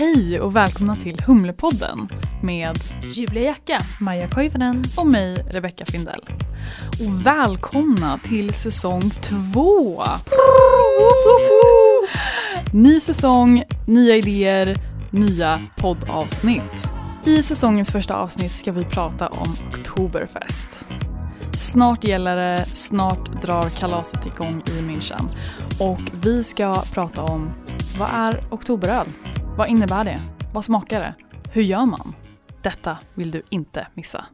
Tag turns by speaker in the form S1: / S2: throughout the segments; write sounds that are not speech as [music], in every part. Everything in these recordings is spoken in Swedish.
S1: Hej och välkomna till Humlepodden med
S2: Julia Jacka,
S3: Maja Koivunen
S1: och mig Rebecca Findell. Och välkomna till säsong två! Ny säsong, nya idéer, nya poddavsnitt. I säsongens första avsnitt ska vi prata om Oktoberfest. Snart gäller det, snart drar kalaset igång i München. Och vi ska prata om vad är oktoberöl? Vad innebär det? Vad smakar det? Hur gör man? Detta vill du inte missa.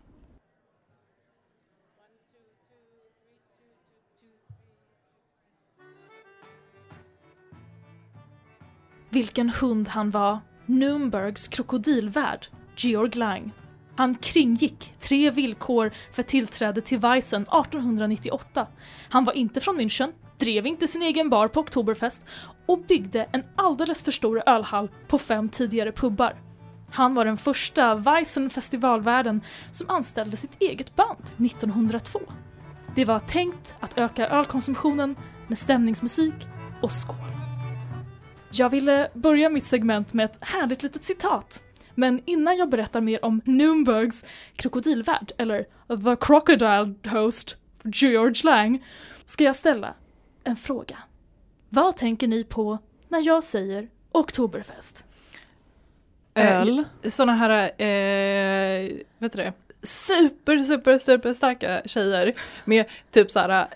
S2: vilken hund han var, Nürnbergs krokodilvärd, Georg Lang. Han kringgick tre villkor för tillträde till Weissen 1898. Han var inte från München, drev inte sin egen bar på Oktoberfest och byggde en alldeles för stor ölhall på fem tidigare pubbar. Han var den första Weissen festivalvärden som anställde sitt eget band 1902. Det var tänkt att öka ölkonsumtionen med stämningsmusik och skål. Jag ville börja mitt segment med ett härligt litet citat. Men innan jag berättar mer om Nürnbergs krokodilvärd, eller The Crocodile Host, George Lang, ska jag ställa en fråga. Vad tänker ni på när jag säger Oktoberfest?
S1: Öl.
S3: Eh, Såna här, eh, vet du det, super, super, super starka tjejer med typ så här eh,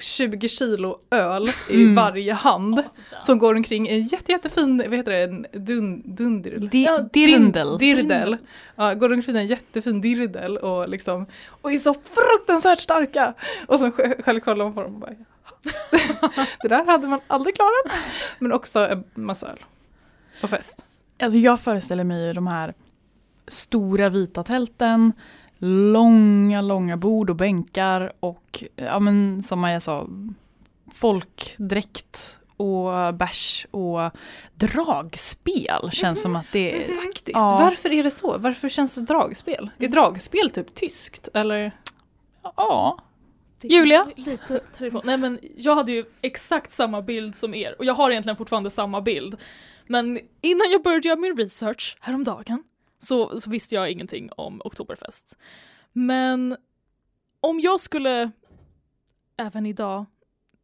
S3: 20 kilo öl i
S1: Mm.
S3: varje hand. Som går omkring i en jätte, jättefin, vad heter det, en dun, dundirl?
S1: Di-
S2: Ja,
S1: dirndl.
S3: Dirdel. Ja, går omkring i en jättefin dirdel och liksom, och är så fruktansvärt starka. Och så sj- själv kollar man på dem och bara, [laughs] det där hade man aldrig klarat. Men också en massa öl. Och fest.
S1: Alltså jag föreställer mig ju de här stora vita tälten, långa, långa bord och bänkar och ja men som Maja sa, folkdräkt och bärs och dragspel känns som att det är...
S3: Faktiskt,
S1: Ja.
S3: varför är det så? Varför känns det dragspel? Är dragspel typ tyskt eller?
S1: Ja. Julia?
S2: Lite. Nej men jag hade ju exakt samma bild som er och jag har egentligen fortfarande samma bild. Men innan jag började göra min research häromdagen så, så visste jag ingenting om Oktoberfest. Men om jag skulle även idag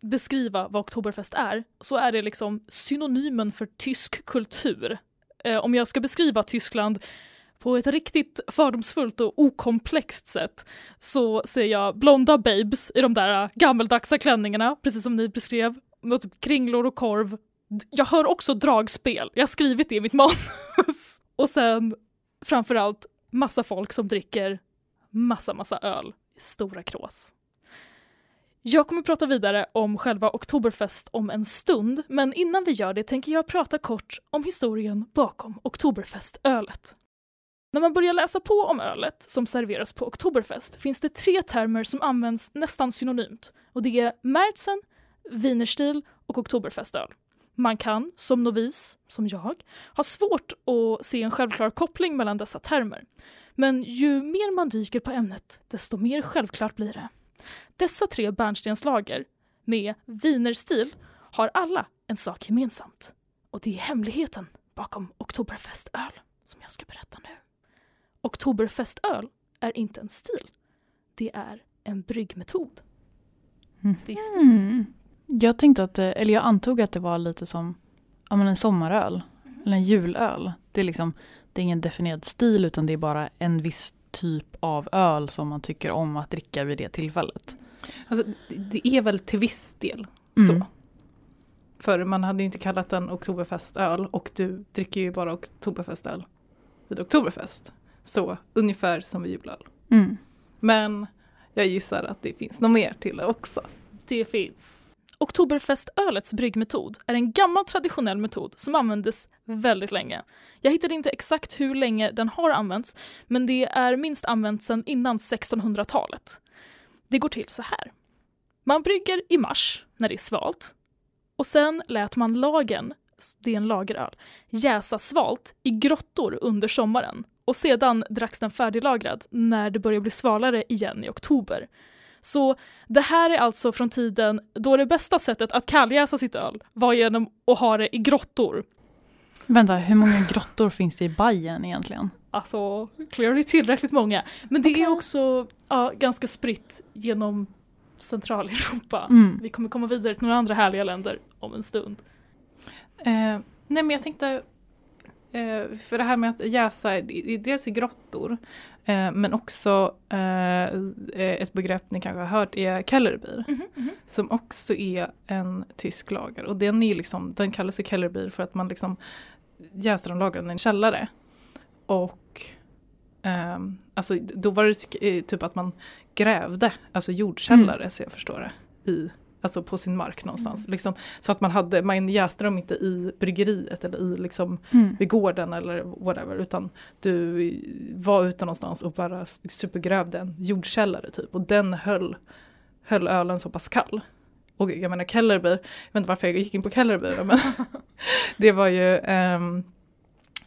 S2: beskriva vad Oktoberfest är så är det liksom synonymen för tysk kultur. Eh, om jag ska beskriva Tyskland på ett riktigt fördomsfullt och okomplext sätt så ser jag blonda babes i de där gammeldagsa klänningarna, precis som ni beskrev, med typ kringlor och korv. Jag hör också dragspel, jag har skrivit det i mitt [laughs] manus. och sen framförallt massa folk som dricker massa, massa öl i stora krås. Jag kommer prata vidare om själva Oktoberfest om en stund, men innan vi gör det tänker jag prata kort om historien bakom Oktoberfestölet. När man börjar läsa på om ölet som serveras på Oktoberfest finns det tre termer som används nästan synonymt och det är Märzen, Wienerstil och Oktoberfestöl. Man kan, som novis, som jag, ha svårt att se en självklar koppling mellan dessa termer. Men ju mer man dyker på ämnet, desto mer självklart blir det. Dessa tre bärnstenslager, med Wienerstil, har alla en sak gemensamt. Och det är hemligheten bakom Oktoberfestöl, som jag ska berätta nu. Oktoberfestöl är inte en stil. Det är en bryggmetod. Visst.
S1: Mm. Jag tänkte att, det- eller jag antog att det var lite som ja, men en sommaröl. Eller en julöl. Det är liksom, det är ingen definierad stil utan det är bara en viss typ av öl som man tycker om att dricka vid det tillfället.
S3: Alltså, det, är väl till viss del
S1: Mm.
S3: så. För man hade inte kallat den Oktoberfestöl och du dricker ju bara Oktoberfestöl vid Oktoberfest. Så ungefär som vid julöl.
S1: Mm.
S3: Men jag gissar att det finns något mer till det också.
S2: Det finns. Oktoberfestölets bryggmetod är en gammal traditionell metod som användes väldigt länge. Jag hittade inte exakt hur länge den har använts, men det är minst använt sedan innan 1600-talet. Det går till så här. Man brygger i mars, när det är svalt, och sen lät man lagen det är en lageröl, jäsa svalt i grottor under sommaren och sedan dracks den färdiglagrad när det börjar bli svalare igen i oktober. Så det här är alltså från tiden då det bästa sättet att kalljäsa sitt öl var genom att ha det i grottor.
S1: Vänta, hur många grottor finns det i Bayern egentligen?
S2: Alltså, clearly tillräckligt många. Men det är
S1: Okej.
S2: också ja, ganska spritt genom Centraleuropa.
S1: Mm.
S2: Vi kommer komma vidare till några andra härliga länder om en stund.
S3: Eh, nej men jag tänkte, eh, för det här med att jäsa, i- i- dels i grottor, eh, men också eh, ett begrepp ni kanske har hört är Kellerbier. Som också är en tysk lager. Och den, är liksom, den kallas ju Kellerbier för att man liksom jäser och lagrar den i en källare. Och ehm, alltså, då var det eh, typ att man grävde, alltså jordkällare så jag förstår det, i, alltså på sin mark någonstans. Liksom, så att man, hade, man jäste dem inte i bryggeriet eller i liksom,
S1: Mm.
S3: vid gården eller whatever utan du var ute någonstans och bara supergrävde en jordkällare typ och den höll, höll ölen så pass kall. Och jag menar Kellerby, jag vet inte varför jag gick in på Kellerby men [laughs] det var ju ehm,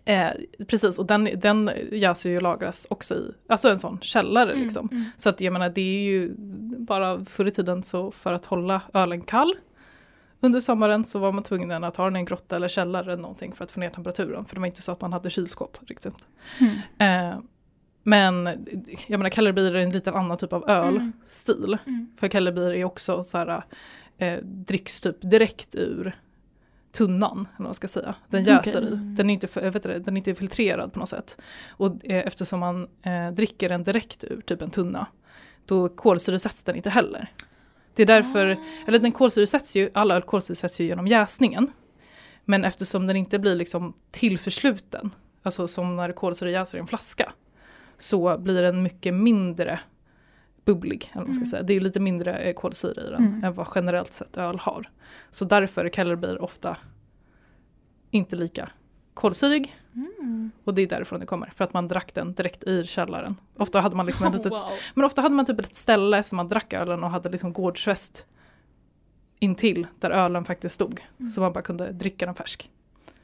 S3: eh, precis och den, den jäser ju och lagras också i, alltså en sån källare
S2: Mm,
S3: liksom. Så att jag menar det är ju bara förr i tiden så för att hålla ölen kall under sommaren så var man tvungen att ha den i en grotta eller källare eller någonting för att få ner temperaturen. För det var inte så att man hade kylskåp riktigt.
S1: Mm.
S3: Eh, men jag menar Kellerbier är en liten annan typ av ölstil.
S2: Mm.
S3: För Kellerbier är också så här, eh, dricks typ direkt ur tunnan, eller vad man ska säga. Den jäser i. Den är, inte, för- jag vet inte, den är inte filtrerad på något sätt. Och eh, eftersom man eh, dricker den direkt ur typ en tunna, då kolsyresätts den inte heller. Det är därför, eller den kolsyresätts ju, alla öl kolsyresätts ju genom jäsningen. Men eftersom den inte blir liksom tillförsluten, alltså som när kolsyre jäser i en flaska, så blir den mycket mindre bubblig. Eller vad man ska
S2: Mm.
S3: säga. Det är lite mindre eh, kolsyre i den
S1: Mm.
S3: än vad generellt sett öl har. Så därför är Kellerbier ofta inte lika kolsyrig.
S2: Mm.
S3: Och det är därifrån det kommer, för att man drack den direkt i källaren. Ofta hade man liksom ett [laughs] litet,
S2: Wow.
S3: men ofta hade man typ ett ställe som man drack ölen och hade liksom gårdsfest intill där ölen faktiskt stod.
S2: Mm.
S3: Så man bara kunde dricka den färsk.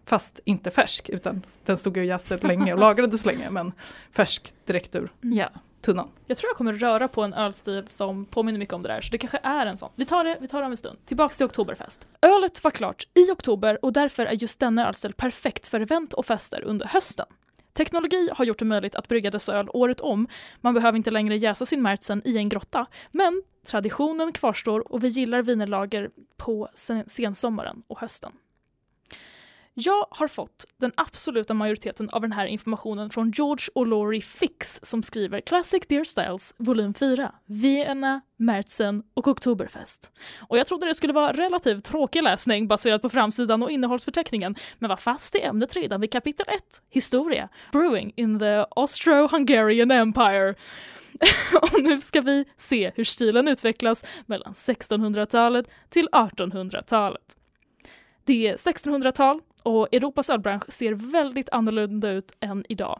S3: Fast inte färsk, utan den stod ju och jäste länge och lagrades länge, men färsk direkt ur
S1: Ja
S3: tunnan.
S2: Jag tror jag kommer röra på en ölstil som påminner mycket om det där, så det kanske är en sån. Vi tar det, vi tar det om en stund. Tillbaks till Oktoberfest. Ölet var klart i oktober och därför är just denna ölstil perfekt för event och fester under hösten. Teknologi har gjort det möjligt att brygga dessa öl året om. Man behöver inte längre jäsa sin märtsen i en grotta. Men traditionen kvarstår och vi gillar wienerlager på sensommaren och hösten. Jag har fått den absoluta majoriteten av den här informationen från George och Laurie Fix som skriver Classic Beer Styles volym 4, Vienna, Märzen och Oktoberfest. Och jag trodde det skulle vara relativt tråkig läsning baserat på framsidan och innehållsförteckningen, men var fast i ämnet redan vid kapitel 1, historia, Brewing in the Austro-Hungarian Empire. [laughs] och nu ska vi se hur stilen utvecklas mellan 1600-talet till 1800-talet. Det är 1600-tal och Europas ölbransch ser väldigt annorlunda ut än idag.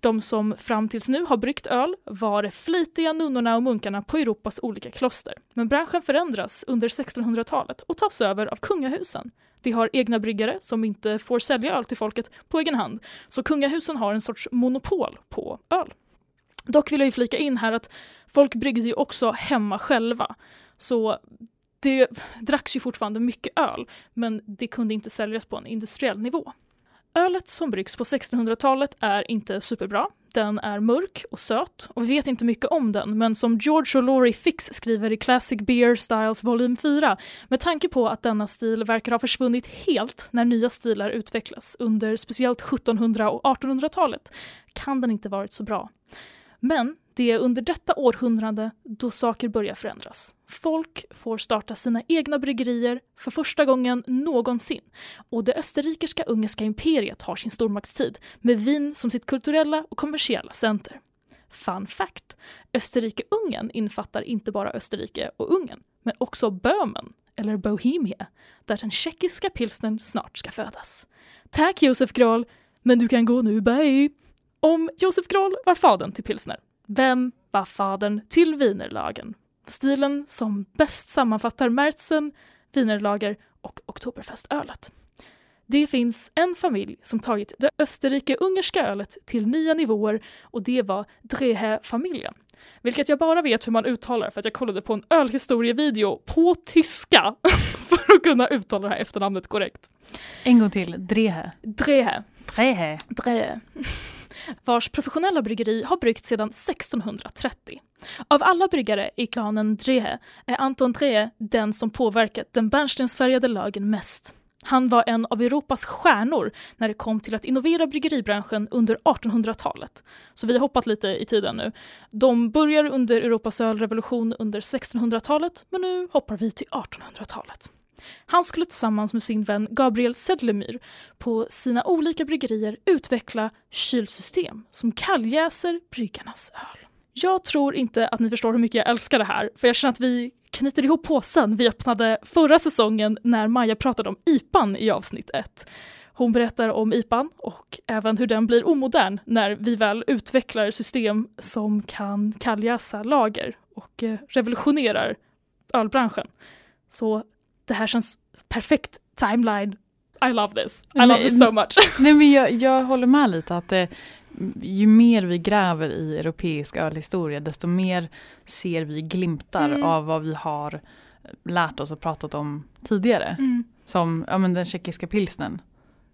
S2: De som fram tills nu har bryggt öl var de flitiga nunnorna och munkarna på Europas olika kloster. Men branschen förändras under 1600-talet och tas över av kungahusen. De har egna bryggare som inte får sälja öl till folket på egen hand, så kungahusen har en sorts monopol på öl. Dock vill jag ju flika in här att folk bryggde ju också hemma själva, så det dracks ju fortfarande mycket öl, men det kunde inte säljas på en industriell nivå. Ölet som bryggs på 1600-talet är inte superbra. Den är mörk och söt och vi vet inte mycket om den, men som George och Laurie Fix skriver i Classic Beer Styles volym 4, med tanke på att denna stil verkar ha försvunnit helt när nya stilar utvecklas under speciellt 1700 och 1800-talet, kan den inte varit så bra. Men det är under detta århundrade då saker börjar förändras. Folk får starta sina egna bryggerier för första gången någonsin och det österrikiska ungerska imperiet har sin stormaktstid med Wien som sitt kulturella och kommersiella center. Fun fact! Österrike-Ungern infattar inte bara Österrike och Ungern, men också Böhmen, eller Bohemia, där den tjeckiska pilsnern snart ska födas. Tack Josef Graal, men du kan gå nu, bye! Om Josef Graal var fadern till pilsner, vem var fadern till wienerlagen? Stilen som bäst sammanfattar Märzen, wienerlager och oktoberfestölet. Det finns en familj som tagit det österrike-ungerska ölet till nya nivåer och det var Drehe-familjen. Vilket jag bara vet hur man uttalar för att jag kollade på en ölhistorievideo på tyska [laughs] för att kunna uttala det här efternamnet korrekt.
S1: En gång till, Drehe.
S2: Drehe.
S1: Drehe.
S2: Drehe. Vars professionella bryggeri har bryggt sedan 1630. Av alla bryggare i klanen Drehe är Anton Drehe den som påverkat den bärnstensfärgade lagen mest. Han var en av Europas stjärnor när det kom till att innovera bryggeribranschen under 1800-talet. Så vi har hoppat lite i tiden nu. De börjar under Europas ölrevolution under 1600-talet, men nu hoppar vi till 1800-talet. Han skulle tillsammans med sin vän Gabriel Sedlemyr på sina olika bryggerier utveckla kylsystem som kalljäser bryggarnas öl. Jag tror inte att ni förstår hur mycket jag älskar det här, för jag känner att vi knyter ihop påsen vi öppnade förra säsongen när Maja pratade om IPAN i avsnitt 1. Hon berättar om IPAN och även hur den blir omodern när vi väl utvecklar system som kan kalljäsa lager och eh, revolutionerar ölbranschen. Så det här känns perfekt timeline. I love this. I love this so much. [laughs]
S1: Nej, men jag, jag håller med lite att det, ju mer vi gräver i europeisk ölhistoria desto mer ser vi glimtar
S2: Mm.
S1: av vad vi har lärt oss och pratat om tidigare.
S2: Mm,
S1: Som ja, men den tjeckiska pilsnen,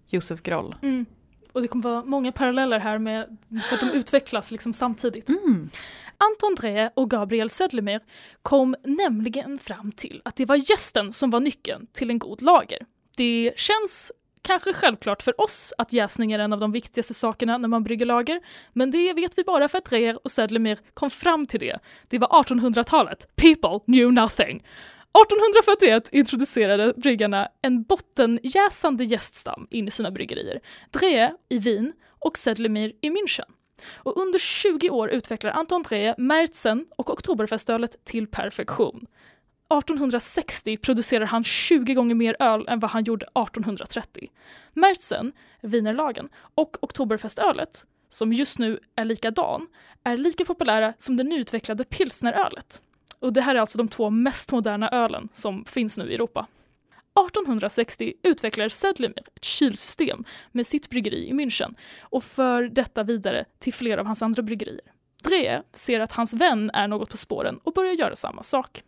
S1: Josef Groll.
S2: mm. Och det kommer vara många paralleller här med att de utvecklas liksom samtidigt.
S1: Mm.
S2: Anton Dreje och Gabriel Sedlemir kom nämligen fram till att det var gästen som var nyckeln till en god lager. Det känns kanske självklart för oss att jäsning är en av de viktigaste sakerna när man brygger lager, men det vet vi bara för att Dreyer och Sedlemir kom fram till det. Det var 1800-talet. People knew nothing. 1841 introducerade bryggarna en bottenjäsande gäststam in i sina bryggerier. Dreje i Wien och Sedlemir i München. Och under 20 år utvecklar Anton Dreyer Märzen och Oktoberfestölet till perfektion. 1860 producerar han 20 gånger mer öl än vad han gjorde 1830. Märzen, Wienerlagen och Oktoberfestölet, som just nu är likadan, är lika populära som det nyutvecklade pilsnerölet. Och det här är alltså de två mest moderna ölen som finns nu i Europa. 1860 utvecklar Sedlemir ett kylsystem med sitt bryggeri i München och för detta vidare till flera av hans andra bryggerier. Drehe ser att hans vän är något på spåren och börjar göra samma sak.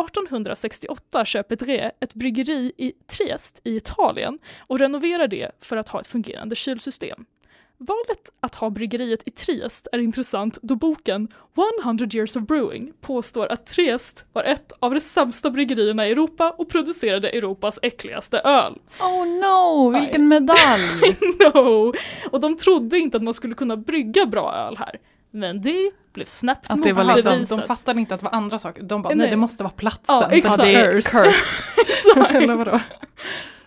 S2: 1868 köper Drehe ett bryggeri i Triest i Italien och renoverar det för att ha ett fungerande kylsystem. Valet att ha bryggeriet i Triest är intressant då boken 100 years of brewing påstår att Triest var ett av de sämsta bryggerierna i Europa och producerade Europas äckligaste öl.
S1: Oh no, vilken medalj! [laughs]
S2: no! Och de trodde inte att man skulle kunna brygga bra öl här. Men det blev snabbt
S1: Att det var liksom-
S3: de, fattade inte att det var andra saker. De bara,
S2: Nej.
S3: nej det måste vara platsen.
S2: Ja, exakt.
S1: Ja, det är
S3: Curse. [laughs] Eller vadå?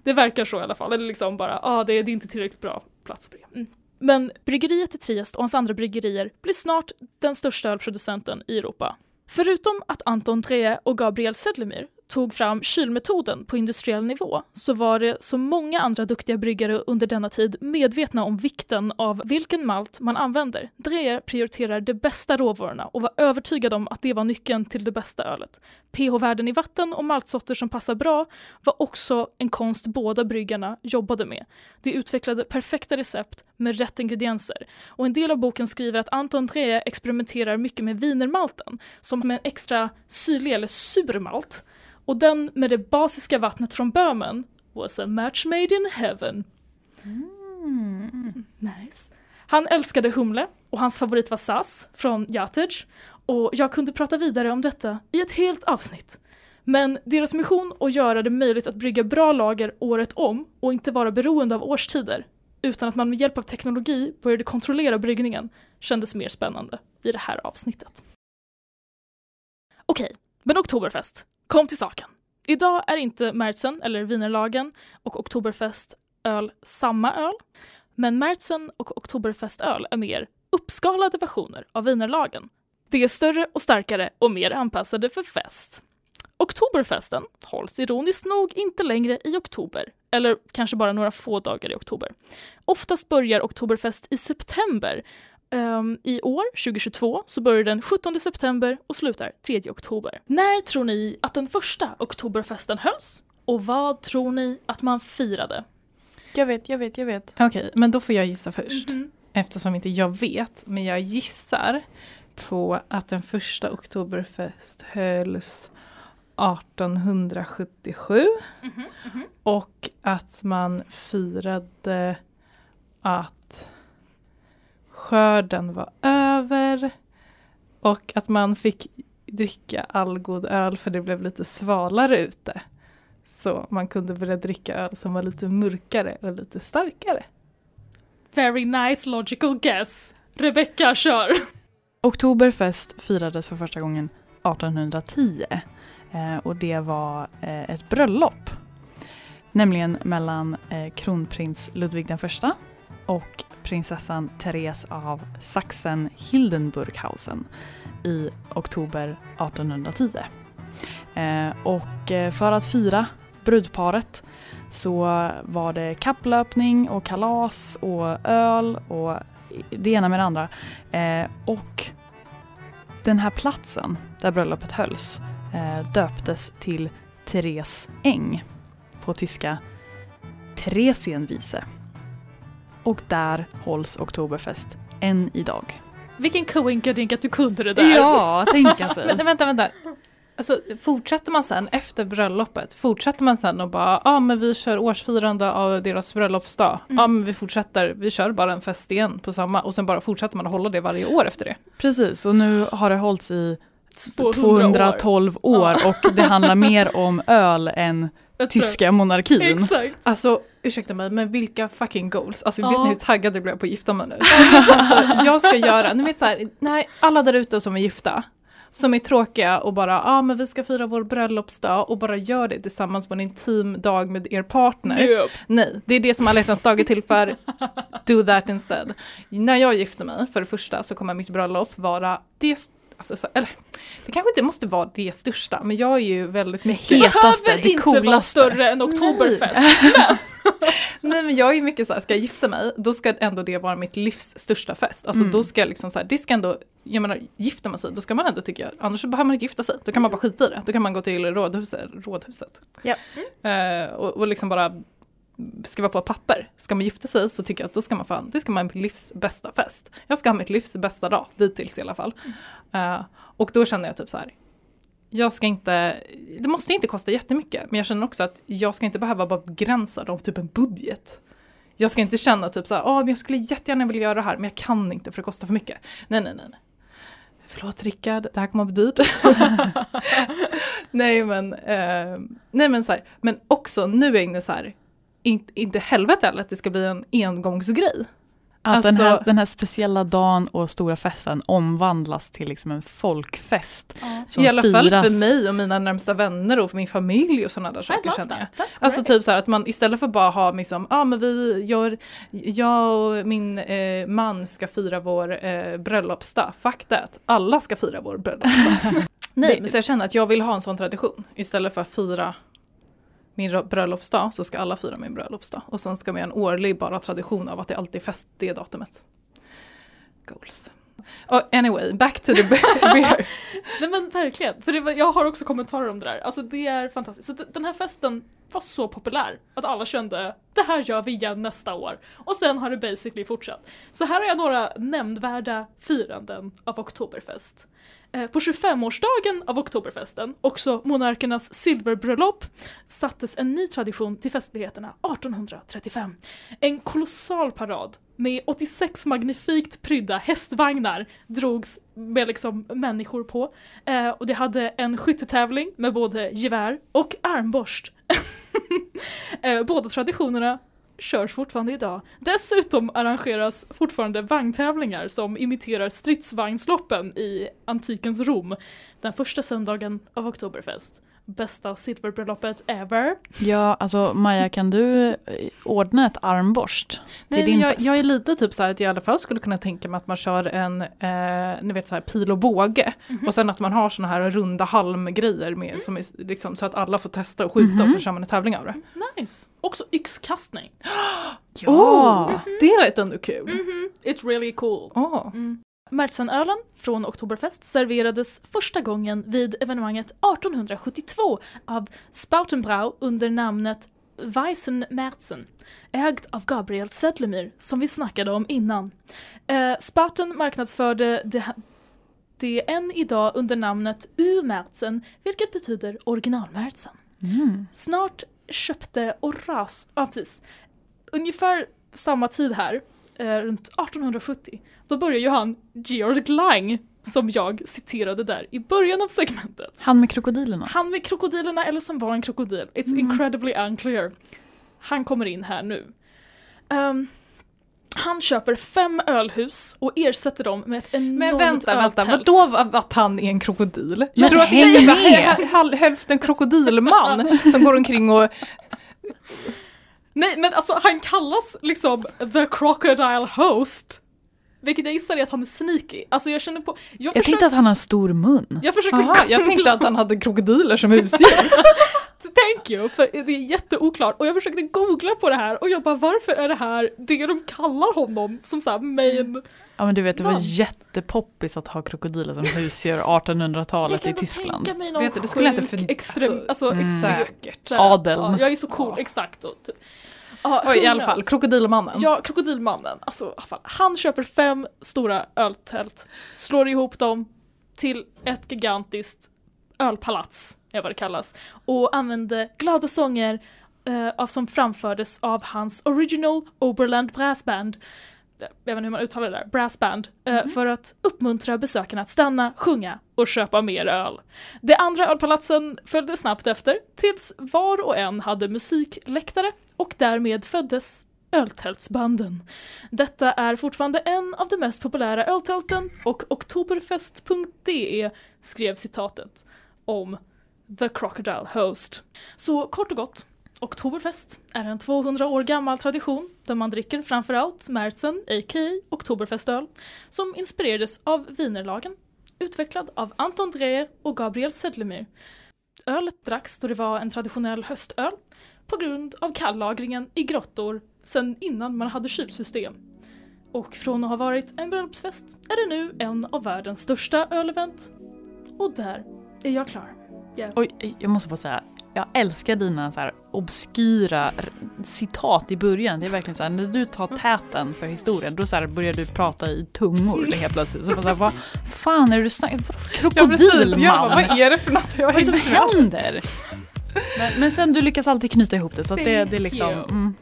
S2: Det verkar så i alla fall. Eller liksom bara, ah, det, det är inte tillräckligt bra plats på det. Mm. Men bryggeriet i Triest och hans andra bryggerier blir snart den största ölproducenten i Europa. Förutom att Anton Drehe och Gabriel Sedlemyr tog fram kylmetoden på industriell nivå så var det som många andra duktiga bryggare under denna tid medvetna om vikten av vilken malt man använder. Dreyer prioriterar de bästa råvarorna och var övertygad om att det var nyckeln till det bästa ölet. pH-värden i vatten och maltsorter som passar bra var också en konst båda bryggarna jobbade med. De utvecklade perfekta recept med rätt ingredienser och en del av boken skriver att Anton Dreyer experimenterar mycket med wienermalten som med en extra syrlig eller sur malt och den med det basiska vattnet från Böhmen was a match made in heaven. Nice. Han älskade humle och hans favorit var Sass från Yatej och jag kunde prata vidare om detta i ett helt avsnitt. Men deras mission att göra det möjligt att brygga bra lager året om och inte vara beroende av årstider utan att man med hjälp av teknologi började kontrollera bryggningen kändes mer spännande i det här avsnittet. Okej, men Oktoberfest. Kom till saken. Idag är inte Märzen eller Wienerlagen och Oktoberfest öl samma öl. Men Märzen och Oktoberfestöl är mer uppskalade versioner av Wienerlagen. Det är större och starkare och mer anpassade för fest. Oktoberfesten hålls ironiskt nog inte längre i oktober, eller kanske bara några få dagar i oktober. Oftast börjar Oktoberfest i september. Ehm, I år, 2022, så börjar den 17 september och slutar 3 oktober. När tror ni att den första Oktoberfesten hölls? Och vad tror ni att man firade?
S1: Jag vet, jag vet, jag vet.
S3: Okej, men då får jag gissa först.
S2: Mhm.
S3: Eftersom inte jag vet, men jag gissar på att den första Oktoberfest hölls 1877
S2: Mhm, mhm.
S3: och att man firade att skörden var över och att man fick dricka all god öl för det blev lite svalare ute. Så man kunde börja dricka öl som var lite mörkare och lite starkare.
S2: Very nice logical guess. Rebecca kör.
S1: Oktoberfest firades för första gången 1810 eh, och det var eh, ett bröllop. Nämligen mellan eh, kronprins Ludvig den första och prinsessan Therese av Sachsen-Hildenburghausen i oktober 1810. Eh, och eh, för att fira brudparet så var det kapplöpning och kalas och öl och det ena med det andra. Eh, och den här platsen där bröllopet hölls döptes till Therese Äng på tyska Theresienwiese. Och där hålls Oktoberfest än idag.
S2: Vilken koinkadink att du kunde det där.
S1: Ja, tänka sig. [laughs]
S3: Vänta, vänta, vänta. Alltså fortsätter man sen efter bröllopet, fortsätter man sen och bara, ja ah, men vi kör årsfirande av deras bröllopsdag. Ja
S2: Mm.
S3: ah, men vi fortsätter, vi kör bara en fest igen på samma och sen bara fortsätter man att hålla det varje år efter det.
S1: Precis, och nu har det hållits i
S2: 200
S1: 212 år, och det handlar mer om öl än tyska monarkin.
S2: Exakt.
S3: Alltså ursäkta mig, men vilka fucking goals. Alltså
S2: Ja.
S3: vet ni hur taggad jag blev på att gifta mig nu? [laughs] alltså jag ska göra, ni vet så här, nej alla där ute som är gifta, som är tråkiga och bara, ja ah, men vi ska fira vår bröllopsdag och bara gör det tillsammans på en intim dag med er partner.
S2: Yep.
S3: Nej, det är det som alla hjärtans dag är till för. Do that instead. När jag gifter mig, för det första, så kommer mitt bröllop vara det Alltså, så, eller, det kanske inte måste vara det största, men jag är ju väldigt mycket...
S1: Hetaste,
S2: Behöver
S1: det
S2: inte vara
S1: coolaste.
S2: större än Oktoberfest.
S3: Nej [laughs] [laughs] men jag är mycket så här, ska jag gifta mig, då ska ändå det vara mitt livs största fest. Alltså
S1: Mm.
S3: då ska jag liksom så här, det ska ändå, jag menar gifta man sig, då ska man ändå tycka, annars så behöver man inte gifta sig. Då kan man bara skita i det. Då kan man gå till rådhuset, rådhuset.
S1: Ja.
S3: Eh, och, och liksom bara skriva på papper. Ska man gifta sig så tycker jag att då ska man fan, det ska vara mitt livs bästa fest. Jag ska ha mitt livs bästa dag, dittills i alla fall. Eh, och då känner jag typ så här, jag ska inte, det måste inte kosta jättemycket, men jag känner också att jag ska inte behöva vara begränsad av typ en budget. Jag ska inte känna typ så här, "Åh, men jag skulle jättegärna vilja göra det här, men jag kan inte för det kostar för mycket. Nej, nej. nej. Förlåt Rickard, det här kommer att bli dyrt. [laughs] nej men, eh, nej men så här, men också nu är jag inne så här, inte, inte helvete heller att det ska bli en engångsgrej.
S1: Att den, här,
S3: Alltså-
S1: den här speciella dagen och stora festen omvandlas till liksom en folkfest. Som
S3: I alla fall
S1: firas.
S3: för mig och mina närmsta vänner och för min familj och sådana där saker känner jag. Alltså typ så här att man istället för bara ha liksom, ja ah, men vi gör, jag och min eh, man ska fira vår eh, bröllopsdag, fuck that, alla ska fira vår bröllopsdag. [laughs] Nej, men så jag känner att jag vill ha en sån tradition. Istället för att fira min rö- bröllopsdag så ska alla fira min bröllopsdag. Och sen ska vi ha en årlig bara tradition av att det alltid är fest det datumet. Goals. Oh, anyway, back to the [laughs] beer.
S2: Nej men verkligen, för var, jag har också kommentarer om det där. Alltså det är fantastiskt. Så den här festen var så populär att alla kände det här gör vi igen nästa år. Och sen har det basically fortsatt. Så här har jag några nämnvärda firanden av Oktoberfest. Eh, på 25-årsdagen av Oktoberfesten, också monarkernas silverbröllop, sattes en ny tradition till festligheterna 1835. En kolossal parad med 86 magnifikt prydda hästvagnar drogs med liksom människor på. Eh, och det hade en skyttetävling med både gevär och armborst. [laughs] eh, båda traditionerna körs fortfarande idag. Dessutom arrangeras fortfarande vagntävlingar som imiterar stridsvagnsloppen i antikens Rom den första söndagen av Oktoberfest. Bästa silverbröllopet ever.
S1: Ja, alltså Maja, kan du eh, ordna ett armborst till
S3: Nej,
S1: din
S3: jag,
S1: fest?
S3: jag är lite typ så här att jag i alla fall skulle kunna tänka mig att man kör en, eh, ni vet så här pil och båge.
S2: Mhm.
S3: Och sen att man har såna här runda halmgrejer med, som är liksom, så att alla får testa och skjuta och så
S1: Mhm.
S3: kör man en tävling av det.
S2: Nice. Också yxkastning. [gasps]
S1: Ja!
S3: Oh, det lät ändå kul.
S2: Mhm. It's really cool.
S3: Åh.
S2: Märzenölen från Oktoberfest serverades första gången vid evenemanget 1872 av Spautenbrau under namnet Weissen Märzen, ägd av Gabriel Sedlemyr som vi snackade om innan. Eh, Spaten marknadsförde det, det än idag under namnet U-Märzen, vilket betyder originalmärzen.
S1: Mm.
S2: Snart köpte Oras, ja precis, ungefär samma tid här, eh, runt 1870, då började ju han Georg Lang, som jag citerade där i början av segmentet.
S1: Han med krokodilerna.
S2: Han med krokodilerna eller som var en krokodil, it's
S1: Mm.
S2: incredibly unclear. Han kommer in här nu. Ehm, han köper fem ölhus och ersätter dem med ett enormt
S3: Men vänta, vänta,
S2: öltält.
S3: vadå var- att han är en krokodil?
S1: Men
S3: tror att det är hälften krokodilman [laughs] som går omkring och...
S2: Nej men alltså han kallas liksom the crocodile host. Vilket jag gissar är att han är sneaky. Alltså jag känner på, jag,
S1: Jag
S2: försökte,
S1: tänkte att han har en stor mun.
S2: jag försökte
S3: Aha, [laughs] jag tänkte att han hade krokodiler som husdjur. [laughs]
S2: Thank you, för det är jätteoklart. Och jag försökte googla på det här och jag bara varför är det här det de kallar honom som såhär main...
S1: Ja men du vet det var
S2: Vad?
S1: jättepoppis att ha krokodiler som husdjur 1800-talet i Tyskland.
S2: tänka mig någon
S3: Vet du, det skulle jag inte
S2: sjuk
S3: för-
S2: extrem,
S3: alltså,
S2: alltså,
S1: Mm.
S3: Säkert.
S1: Adeln.
S2: Ja, jag är så cool,
S3: Ja.
S2: exakt. Och, typ. Ja,
S3: Oj, i alla fall, krokodilmannen.
S2: Ja, krokodilmannen. Alltså, han köper fem stora öltält, slår ihop dem till ett gigantiskt ölpalats, är vad det kallas, och använde glada sånger eh, av, som framfördes av hans original Oberland Brass Band, jag vet inte hur man uttalar det där, Brass Band, eh, för att uppmuntra besökarna att stanna, sjunga och köpa mer öl. De andra ölpalatsen följde snabbt efter, tills var och en hade musikläktare och därmed föddes öltältsbanden. Detta är fortfarande en av de mest populära öltälten och oktoberfest.de skrev citatet om The Crocodile Host. Så kort och gott, Oktoberfest är en 200 år gammal tradition där man dricker framförallt Märzen, a.k.a. Oktoberfestöl, som inspirerades av Wienerlagen, utvecklad av Anton Dreher och Gabriel Sedlemyr. Ölet dracks då det var en traditionell höstöl på grund av kallagringen i grottor sedan innan man hade kylsystem. Och från att ha varit en bröllopsfest är det nu en av världens största ölevent. Och där är jag klar.
S1: Oj, jag måste bara säga, jag älskar dina så här obskyra citat i början. Det är verkligen så här, när du tar täten för historien, då så här börjar du prata i tungor [laughs] helt plötsligt. Så så här, vad fan är du snackar
S3: Ja, precis.
S1: Krokodilman?
S3: Jag bara, vad är det för något? Jag
S1: Vad är det som händer? Men, men sen du lyckas alltid knyta ihop det så att det, det är liksom, mm,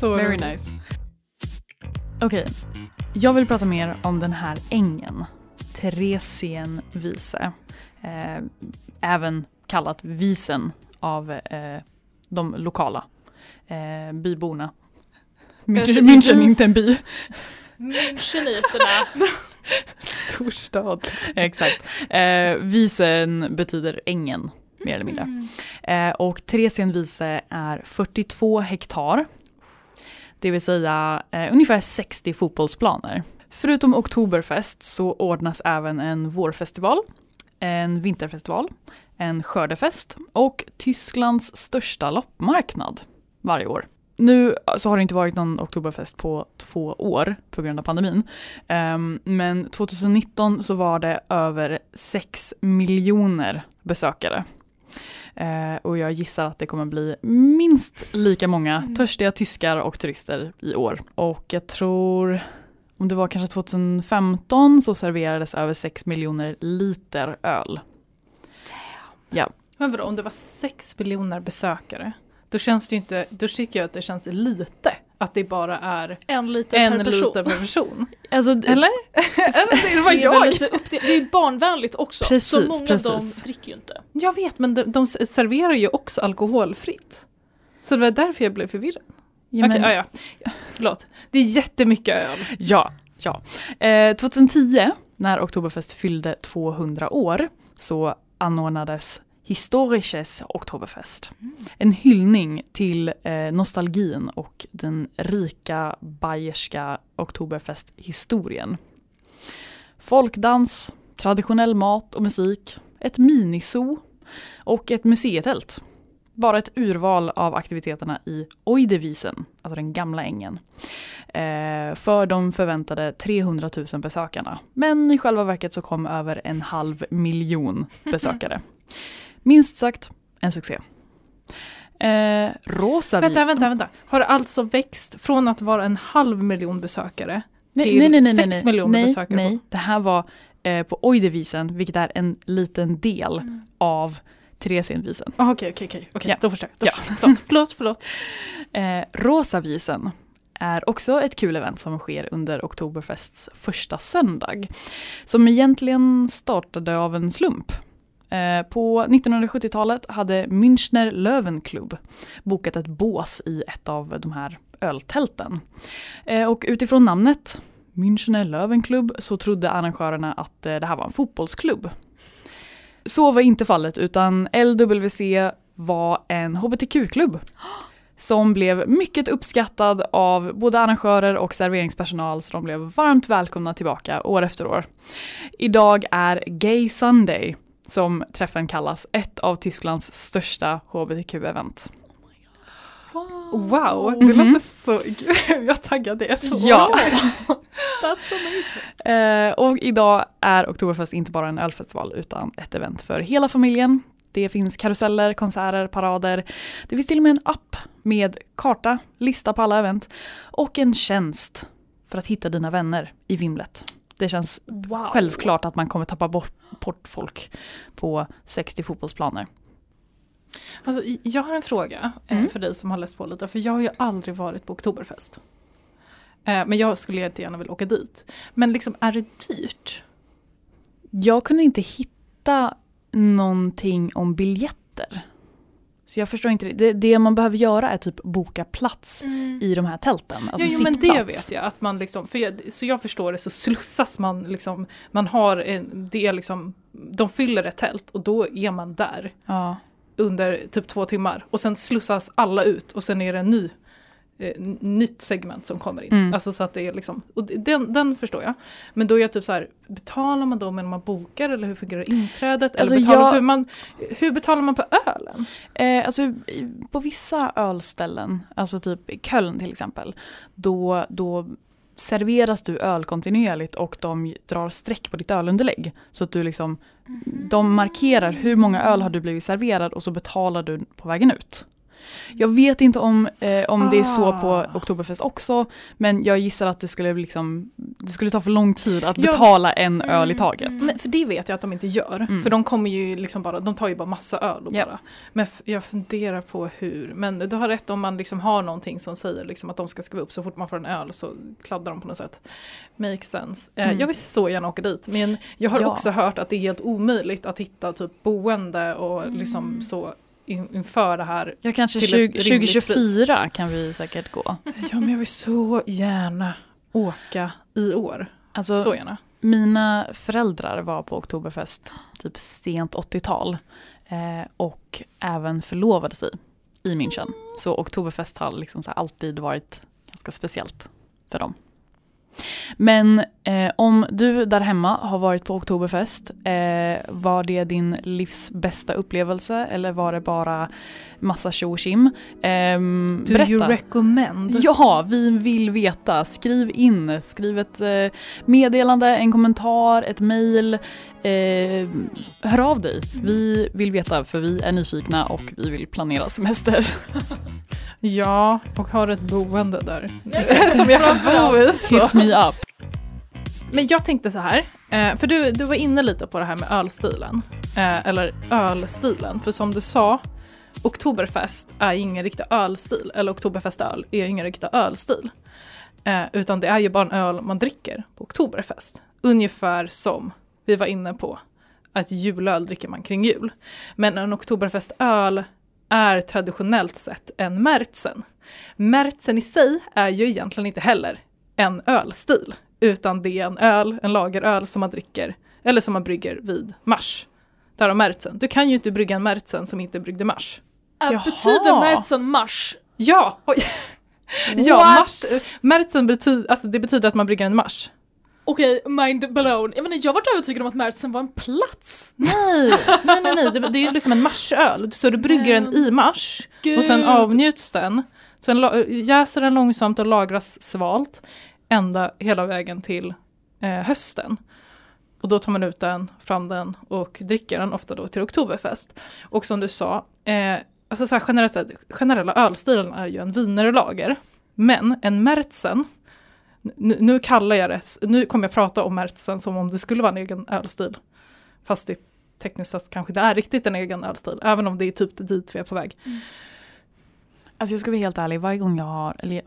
S3: Så
S1: very nice. Okej, jag vill prata mer om den här ängen. Theresienwiese. Eh, även kallat Visen av eh, de lokala eh, byborna.
S3: Alltså,
S1: München, München
S3: Vis-
S1: inte en by.
S2: Müncheniterna. [laughs]
S3: Storstad.
S1: Exakt. Eh, visen betyder ängen, mer eller mindre.
S2: Mm.
S1: Eh, och Theresienwiese är 42 hektar. Det vill säga eh, ungefär 60 fotbollsplaner. Förutom Oktoberfest så ordnas även en vårfestival, en vinterfestival, en skördefest och Tysklands största loppmarknad varje år. Nu så har det inte varit någon Oktoberfest på två år på grund av pandemin. Ehm, men 2019 så var det över 6 miljoner besökare. Eh, och jag gissar att det kommer bli minst lika många
S2: Mm.
S1: törstiga tyskar och turister i år. Och jag tror, om det var kanske 2015 så serverades över 6 miljoner liter öl.
S3: Men vadå, om det var sex miljoner besökare, då känns det ju inte, då tycker jag att det känns lite att det bara är
S2: En liter
S3: en
S2: per person.
S3: liter per person. [laughs]
S1: Alltså,
S3: Eller? [laughs] Eller det var
S2: Det
S3: jag.
S2: lite upp det, det är barnvänligt också, så
S1: Precis,
S2: många
S1: precis.
S2: de dricker ju inte.
S3: Jag vet, men de, de serverar ju också alkoholfritt. Så det var därför jag blev förvirrad.
S1: ja, men-
S3: Okej, ja, ja. Förlåt. Det är jättemycket öl.
S1: Ja, ja. Eh, 2010, när Oktoberfest fyllde 200 år, så anordnades Historisches Oktoberfest. En hyllning till eh, nostalgin och den rika bayerska Oktoberfest-historien. Folkdans, traditionell mat och musik, ett miniso och ett museitält. Bara ett urval av aktiviteterna i Oidevisen, alltså den gamla ängen eh, för de förväntade 300 000 besökarna. Men i själva verket så kom över en halv miljon [laughs] besökare. Minst sagt en succé. Eh, rosa
S3: Vänta, vänta, vänta. Har det alltså växt från att vara en halv miljon besökare till
S1: nej, nej, nej,
S3: sex miljoner besökare?
S1: Nej, det här var eh, på Oidevisen, vilket är en liten del av Theresienvisen.
S3: Ah, Okej, okej, okej. Okej,
S1: Ja.
S3: Då förstår jag.
S1: Ja.
S3: Då förstår jag. Förlåt, förlåt. [laughs]
S1: Eh, Rosa visen är också ett kul event som sker under Oktoberfests första söndag. Som egentligen startade av en slump. Eh, på 1970-talet hade Münchner Löwenklubb bokat ett bås i ett av de här öltälten. Eh, och utifrån namnet Münchner Löwenklubb så trodde arrangörerna att eh, det här var en fotbollsklubb. Så var inte fallet utan LWC var en hbtq-klubb som blev mycket uppskattad av både arrangörer och serveringspersonal så de blev varmt välkomna tillbaka år efter år. Idag är Gay Sunday, som träffen kallas, ett av Tysklands största hbtq-event.
S3: Wow, det
S1: Mhm.
S3: låter så... Gud, [laughs] jag taggar det. Så.
S1: Ja.
S2: That's amazing.
S1: Eh, och idag är Oktoberfest inte bara en ölfestival utan ett event för hela familjen. Det finns karuseller, konserter, parader. Det finns till och med en app med karta, lista på alla event och en tjänst för att hitta dina vänner i vimlet. Det känns
S2: Wow.
S1: självklart att man kommer tappa bort, folk på 60 fotbollsplaner.
S3: Alltså, jag har en fråga eh,
S1: Mm.
S3: för dig som har läst på lite, för jag har ju aldrig varit på Oktoberfest. Eh, Men jag skulle jättegärna vilja åka dit. Men liksom, är det dyrt?
S1: Jag kunde inte hitta någonting om biljetter. Så jag förstår inte, det. det, det man behöver göra är typ boka plats
S2: Mm.
S1: i de här tälten. Alltså
S3: jo, jo, men det vet jag. Att man liksom, för jag, så jag förstår det så slussas man liksom, man har en, det är liksom, de fyller ett tält och då är man där
S1: Ja.
S3: under typ två timmar. Och sen slussas alla ut och sen är det en ny eh, nytt segment som kommer in.
S1: Mm.
S3: Alltså så att det är liksom, och den, den förstår jag. Men då är jag typ så här, betalar man då när man bokar eller hur fungerar inträdet?
S1: Alltså,
S3: eller betalar,
S1: jag-
S3: hur, man, hur betalar man på ölen?
S1: Eh, alltså, på vissa ölställen, alltså typ i Köln till exempel, då, då serveras du öl kontinuerligt och de drar streck på ditt ölunderlägg. Så att du liksom, de markerar hur många öl har du blivit serverad och så betalar du på vägen ut. Jag vet inte om, eh, om det är så på
S3: Ah.
S1: Oktoberfest också, men jag gissar att det skulle, liksom, det skulle ta för lång tid att
S3: Ja.
S1: betala en öl i
S2: Mm,
S1: taget.
S2: mm.
S3: Men, för det vet jag att de inte gör.
S1: Mm.
S3: För de kommer ju liksom bara, de tar ju bara massa öl och
S1: Ja.
S3: bara. Men jag funderar på hur, men du har rätt om man liksom har någonting som säger liksom att de ska skriva upp så fort man får en öl så kladdar de på något sätt. Makes sense. Eh,
S1: Mm.
S3: Jag vill så gärna åka dit men jag har
S1: Ja.
S3: också hört att det är helt omöjligt att hitta typ boende och
S2: Mm.
S3: liksom så in, inför det här.
S1: Ja, kanske
S3: Till ett
S1: 20,
S3: rimligt
S1: 2024 kan vi säkert gå.
S3: Ja men jag vill så gärna åka i år.
S1: Alltså,
S3: så gärna.
S1: Mina föräldrar var på Oktoberfest typ sent 80-tal eh, och även förlovade sig i München. Så Oktoberfest har liksom så alltid varit ganska speciellt för dem. Men eh, om du där hemma har varit på Oktoberfest, eh, var det din livs bästa upplevelse eller var det bara massa tjo och? Ehm,
S3: Do you recommend?
S1: Ja, vi vill veta. Skriv in. Skriv ett eh, meddelande, en kommentar, ett mejl. Eh, hör av dig. Vi vill veta för vi är nyfikna och vi vill planera semester. [laughs]
S3: Ja, och har ett boende där. [laughs] Som jag kan bo i. så.
S1: Hit me up.
S3: Men jag tänkte så här, eh, för du, du var inne lite på det här med ölstilen. Eh, eller ölstilen, för som du sa, Oktoberfest är ingen riktig ölstil, eller Oktoberfestöl är ingen riktig ölstil. Eh, utan det är ju bara en öl man dricker på Oktoberfest. Ungefär som vi var inne på, att julöl dricker man kring jul. Men en Oktoberfestöl är traditionellt sett en Märzen. Märzen i sig är ju egentligen inte heller en ölstil, utan det är en öl, en lageröl som man dricker, eller som man brygger vid mars. Där har Märzen. Du kan ju inte brygga en Märzen som inte bryggde mars.
S2: Äh, betyder Märzen mars?
S3: Ja! [laughs] Ja, mars, Märzen betyder, alltså det betyder att man brygger en mars.
S2: Okej, mind blown. Jag, menar, jag var övertygad om att Märzen var en plats.
S3: Nej, nej, nej, nej. Det, det är liksom en marsöl. Så du brygger den i mars och sen
S2: Gud.
S3: avnjuts den. Sen jäser den långsamt och lagras svalt ända hela vägen till eh, hösten. Och då tar man ut den, fram den och dricker den ofta då till oktoberfest. Och som du sa, eh, alltså så här generellt generella ölstilen är ju en wienerlager. Men en Märzen, nu, nu kallar jag det, nu kommer jag prata om Märzen som om det skulle vara en egen ölstil. Fast det tekniskt sett kanske det är riktigt en egen ölstil, även om det är typ dit vi är på väg.
S1: Alltså jag ska vara helt ärlig, varje gång jag har, eller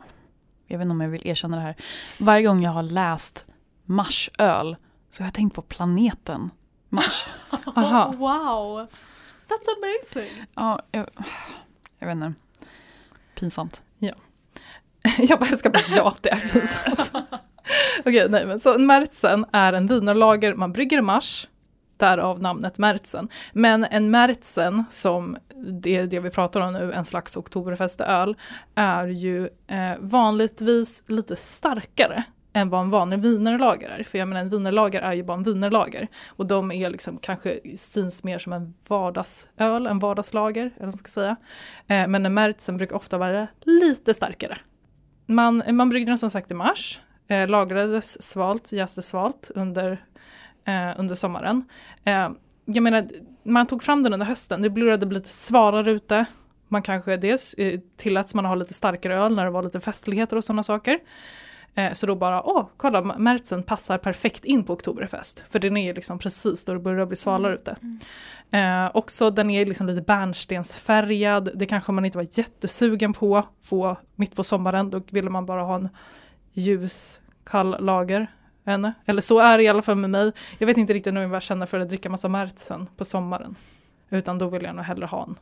S1: jag vet inte om jag vill erkänna det här, varje gång jag har läst Marsöl så har jag tänkt på planeten Mars. [laughs]
S3: Aha.
S2: Oh, wow! That's amazing!
S1: ja, jag, jag vet inte. Pinsamt. [laughs]
S3: Jag bara ska bara ja, det är pinsamt. [laughs] Okej, nej men så Märzen är en wienerlager man brygger i mars, därav namnet Märzen. Men en Märzen, som det är det vi pratar om nu, en slags oktoberfestöl, är ju eh, vanligtvis lite starkare än vad en vanlig wienerlager är. För jag menar en wienerlager är ju bara en wienerlager. Och de är liksom kanske syns mer som en vardagsöl, en vardagslager, eller vad man ska säga. Eh, men en Märzen brukar ofta vara lite starkare. Man, man bryggde den som sagt i mars, eh, lagrades svalt, jäste svalt under, eh, under sommaren. Eh, jag menar, man tog fram den under hösten, det började bli lite svalare ute. Man kanske dels eh, tilläts man ha lite starkare öl när det var lite festligheter och sådana saker. Eh, så då bara, åh, kolla, Märzen passar perfekt in på Oktoberfest. För den är ju liksom precis då det börjar bli svalare ute. Eh, också den är liksom lite bärnstensfärgad, det kanske man inte var jättesugen på, på mitt på sommaren, då ville man bara ha en ljus, kall lager. Eller så är det i alla fall med mig. Jag vet inte riktigt nu vad jag känner för att dricka massa Märzen på sommaren. Utan då vill jag nog hellre ha en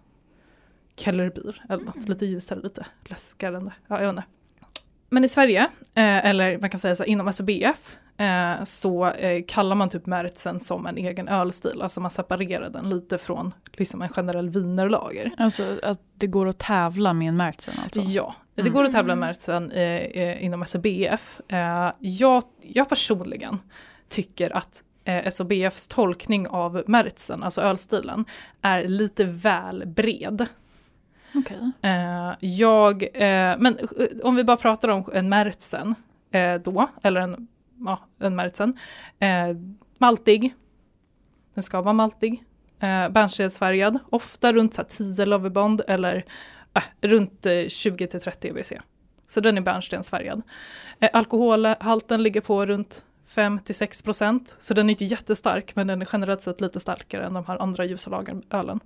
S3: Kellerbier eller något lite ljusare, lite läskigare det. Ja, jag vet inte. Men i Sverige, eh, eller man kan säga så inom SBF, eh, så eh, kallar man typ Märzen som en egen ölstil. Alltså man separerar den lite från liksom en generell wienerlager.
S1: Alltså att det går att tävla med en Märzen alltså?
S3: Ja, det
S1: Mm.
S3: går att tävla med Märzen eh, eh, inom SBF. Jag, jag personligen tycker att eh, SBFs tolkning av Märzen, alltså ölstilen, är lite väl bred.
S1: Okej.
S3: Eh, jag, eh, men eh, om vi bara pratar om en märtsen eh, då, eller en, ja, en märtsen. Eh, maltig, den ska vara maltig. Eh, Bärnstensfärgad, ofta runt så här, 10 Loverbond eller eh, runt eh, 20-30 EBC. Så den är bärnstensfärgad. Eh, alkoholhalten ligger på runt 5-6 procent, så den är inte jättestark men den är generellt sett lite starkare än de här andra ljusa lagerölen. ölen.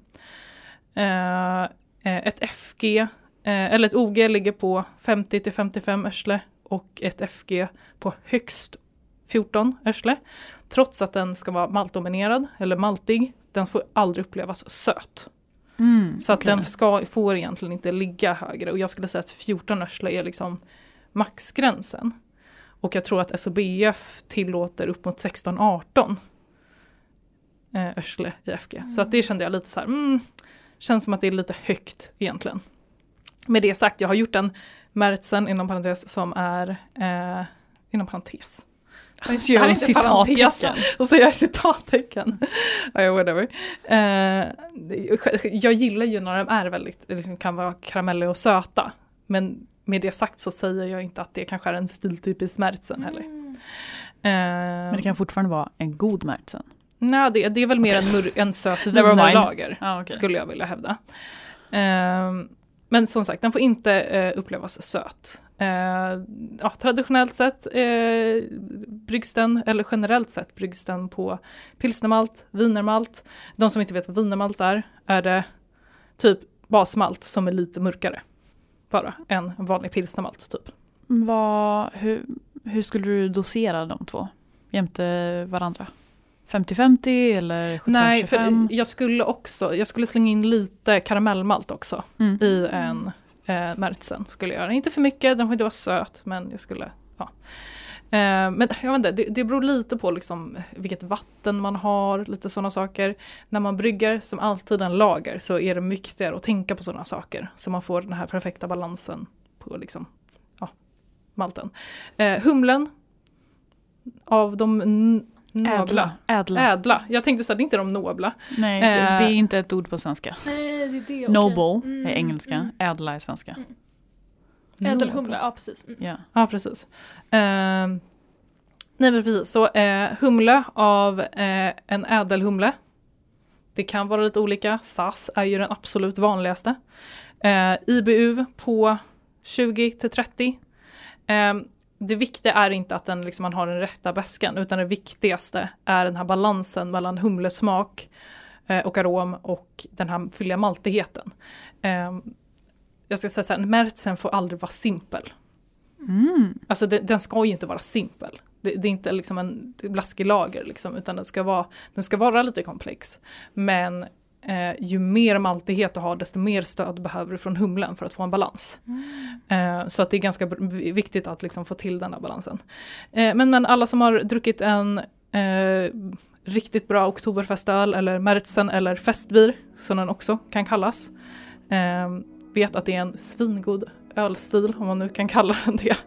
S3: Eh, ett FG, eh, eller ett OG ligger på 50 till 55 örsle och ett FG på högst 14 örsle. Trots att den ska vara maltdominerad eller maltig, den får aldrig upplevas söt.
S1: Mm,
S3: Så att
S1: okej.
S3: den ska, får egentligen inte ligga högre och jag skulle säga att 14 örsle är liksom maxgränsen. Och jag tror att SOBF tillåter upp mot 16-18 eh, örsle i FG. Så att det kände jag lite så här, mm, känns som att det är lite högt egentligen. Med det sagt, jag har gjort en Märzen inom parentes som är eh, inom parentes. [laughs]
S1: Gör
S3: här är inte parentes. Och så gör jag citattecken. [laughs] whatever. Eh, det- jag gillar ju när de är väldigt, liksom kan vara karameller och söta. Men med det sagt så säger jag inte att det kanske är en stiltypisk Märzen heller.
S2: Mm.
S3: Eh,
S1: Men det kan fortfarande vara en god Märzen.
S3: Nej, det, det är väl mer en, mur, en söt wienerlager.
S1: Ah, okay.
S3: skulle jag vilja hävda. Ehm, men som sagt, den får inte eh, upplevas söt. Eh, ja, traditionellt sett eh, bryggs den, eller generellt sett bryggs den på pilsnermalt, wienermalt. De som inte vet vad wienermalt är, är det typ basmalt som är lite mörkare. Bara än en vanlig pilsnermalt typ.
S1: Vad, hur, hur skulle du dosera de två jämte varandra? 50-50 eller 75-25?
S3: Nej, för jag skulle också, jag skulle slänga in lite karamellmalt också.
S1: Mm.
S3: i en eh, Märzen. Skulle jag göra. Inte för mycket, den får inte vara söt men jag skulle, ja. Eh, men jag vet inte, det, det beror lite på liksom vilket vatten man har, lite sådana saker. När man brygger som alltid en lager så är det viktigare att tänka på sådana saker. Så man får den här perfekta balansen på liksom, ja, malten. Eh, humlen av de nobla.
S1: Ädla. Ädla.
S3: Jag tänkte säga, det är inte de nobla.
S1: Nej, det,
S3: Eh.
S1: det är inte ett ord på svenska.
S2: Nej, det är det. okej.
S1: Noble
S2: Mm,
S1: är engelska,
S2: mm.
S1: ädla är svenska.
S2: Ädelhumla, ja precis. Mm.
S1: Ja.
S3: Ja, precis. Ehm, nej, men precis. Så eh, humle av eh, en ädelhumle. Det kan vara lite olika. SAS är ju den absolut vanligaste. Eh, IBU på 20 till 30. Det viktiga är inte att den, liksom, man har den rätta bäskan utan det viktigaste är den här balansen mellan humlesmak eh, och arom och den här fylliga maltigheten. Eh, jag ska säga så här, märtsen får aldrig vara simpel.
S1: Mm.
S3: Alltså det, den ska ju inte vara simpel. Det, det är inte liksom en blaskig lager liksom, utan den ska, vara, den ska vara lite komplex. Men eh, ju mer maltighet du har desto mer stöd behöver du från humlen för att få en balans. Eh, så att det är ganska viktigt att liksom få till den här balansen. Eh, men, men alla som har druckit en eh, riktigt bra oktoberfestöl eller märtsen eller festbier som den också kan kallas. Eh, vet att det är en svingod ölstil om man nu kan kalla den det.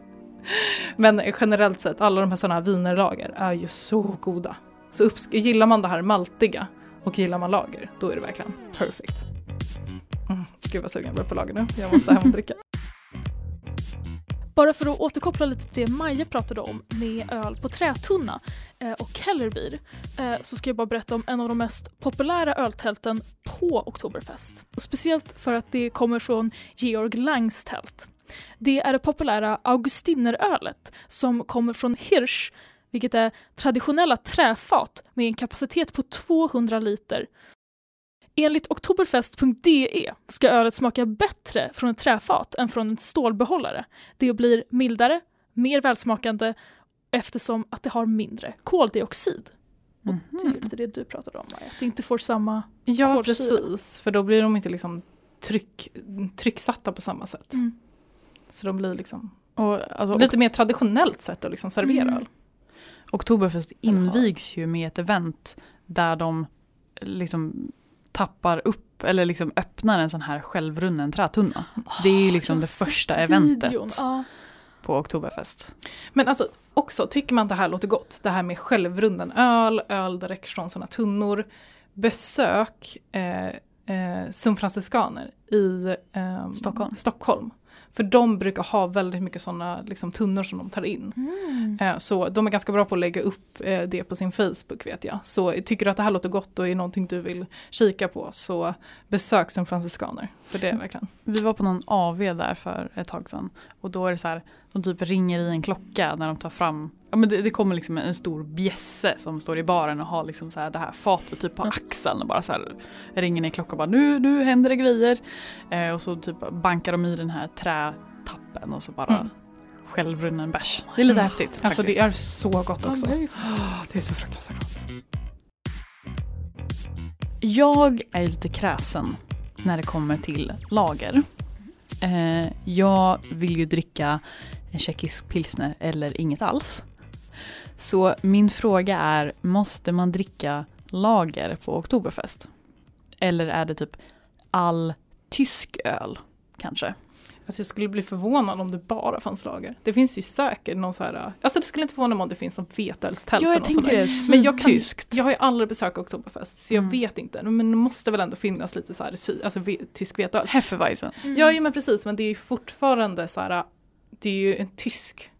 S3: Men generellt sett, alla de här sådana här vinerlager är ju så goda. Så gillar man det här maltiga och gillar man lager, då är det verkligen perfect. Mm, gud vad sugen jag blev på lager nu, jag måste hem och dricka.
S2: Bara för att återkoppla lite till det Maja pratade om med öl på trätunna eh, och Kellerbier eh, så ska jag bara berätta om en av de mest populära öltälten på Oktoberfest. Och speciellt för att det kommer från Georg Langs tält. Det är det populära Augustinerölet som kommer från Hirsch, vilket är traditionella träfat med en kapacitet på 200 liter. Enligt oktoberfest.de ska ölet smaka bättre från ett träfat än från en stålbehållare. Det blir mildare, mer välsmakande eftersom att det har mindre koldioxid. Och det är lite det du pratade om, Maja. Att det inte får samma...
S3: Ja
S2: Kolsyra.
S3: precis, för då blir de inte liksom tryck, trycksatta på samma sätt.
S2: Mm.
S3: Så de blir liksom
S1: Och, alltså,
S3: lite mer traditionellt sätt att liksom servera
S2: Mm.
S3: öl.
S1: Oktoberfest invigs ju med ett event där de liksom tappar upp eller liksom öppnar en sån här självrunnen trätunna. Det är ju liksom det första eventet
S2: Ja.
S1: på Oktoberfest.
S3: Men alltså också, tycker man det här låter gott, det här med självrunden öl, öl direkt från sådana tunnor, besök eh, eh, Franciskaner i ehm,
S1: Stockholm.
S3: Stockholm. För de brukar ha väldigt mycket sådana liksom, tunnor som de tar in.
S2: Mm.
S3: Eh, Så de är ganska bra på att lägga upp eh, det på sin Facebook vet jag. Så tycker du att det här låter gott och är någonting du vill kika på så besök Sun Franciskaner. För det verkligen.
S1: Vi var på någon AV där för ett tag sedan och då är det så här, de typ ringer i en klocka när de tar fram, ja men det, det kommer liksom en stor bjässe som står i baren och har liksom så här det här fatet typ på axeln och bara så här ringer ner klockan och bara nu, nu händer det grejer. Eh, och så typ bankar de i den här trätappen och så bara
S3: Mm.
S1: självrunnen bärs. Det är lite
S3: Mm.
S1: häftigt
S3: Alltså
S1: faktiskt.
S3: det är så gott också.
S2: Amazing.
S3: Det är så fruktansvärt gott.
S1: Jag är lite kräsen när det kommer till lager. Eh, jag vill ju dricka en tjeckisk pilsner eller inget alls. Så min fråga är, måste man dricka lager på Oktoberfest? Eller är det typ all tysk öl kanske?
S3: Alltså jag skulle bli förvånad om det bara fanns lager. Det finns ju säkert någon så här, alltså det skulle inte förvåna mig om det finns som vetölstälten
S1: Ja, jag tänker det.
S3: Men jag, kan, jag har ju aldrig besökt Oktoberfest så jag
S1: Mm.
S3: vet inte. Men det måste väl ändå finnas lite så här, alltså ve, tysk vetöl.
S1: Hefeweizen.
S2: Mm.
S3: Ja, ja men precis men det är ju fortfarande så här, det är ju en tysk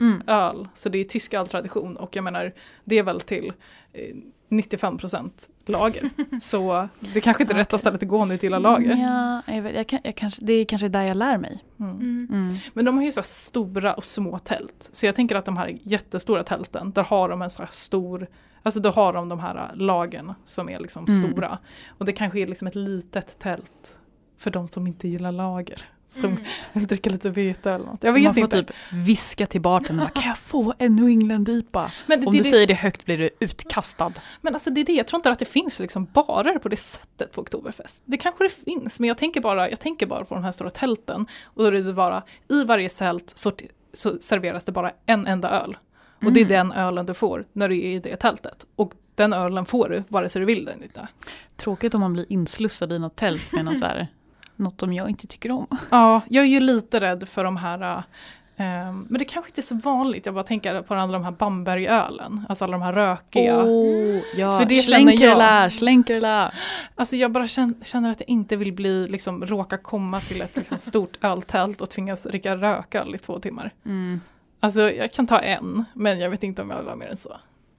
S1: Mm.
S3: öl. Så det är tysk öltradition och jag menar det är väl till eh, 95% lager. [laughs] så det kanske inte är rätta
S1: Okej.
S3: stället att gå om du inte gillar lager.
S1: Ja, jag vet, jag kan, jag kanske, det är kanske där jag lär mig.
S3: Mm.
S2: Mm.
S1: Mm.
S3: Men de har ju så här stora och små tält. Så jag tänker att de här jättestora tälten, där har de en så här stor, alltså då har de de här lagen som är liksom
S1: Mm.
S3: stora. Och det kanske är liksom ett litet tält för de som inte gillar lager. Som
S2: Mm. [laughs]
S3: vill dricka lite vete eller något. Jag vet
S1: Man får
S3: inte.
S1: typ viska till bartendern, kan jag få en New England-IPA?
S3: det,
S1: Om
S3: det,
S1: du
S3: det,
S1: säger det högt blir du utkastad.
S3: men alltså det är det, jag tror inte att det finns liksom barer på det sättet på Oktoberfest. Det kanske det finns, men jag tänker bara, jag tänker bara på de här stora tälten. Och då är det bara, i varje tält så, så serveras det bara en enda öl. Och det är
S1: Mm.
S3: den ölen du får när du är i det tältet. Och den ölen får du vare sig du vill den inte.
S1: Tråkigt om man blir inslussad i något tält med något, så här, något som jag inte tycker om.
S3: Ja, jag är ju lite rädd för de här äh, ehm, men det kanske inte är så vanligt, jag bara tänker på alla de här Bambergölen, alltså alla de här rökiga.
S1: Oh, ja,
S3: För det
S1: slänkerela, slänkerela.
S3: Alltså jag bara känner, känner att jag inte vill bli, liksom, råka komma till ett liksom, stort [laughs] öltält och tvingas dricka rököl i två timmar.
S1: Mm.
S3: Alltså jag kan ta en, men jag vet inte om jag vill ha mer än så.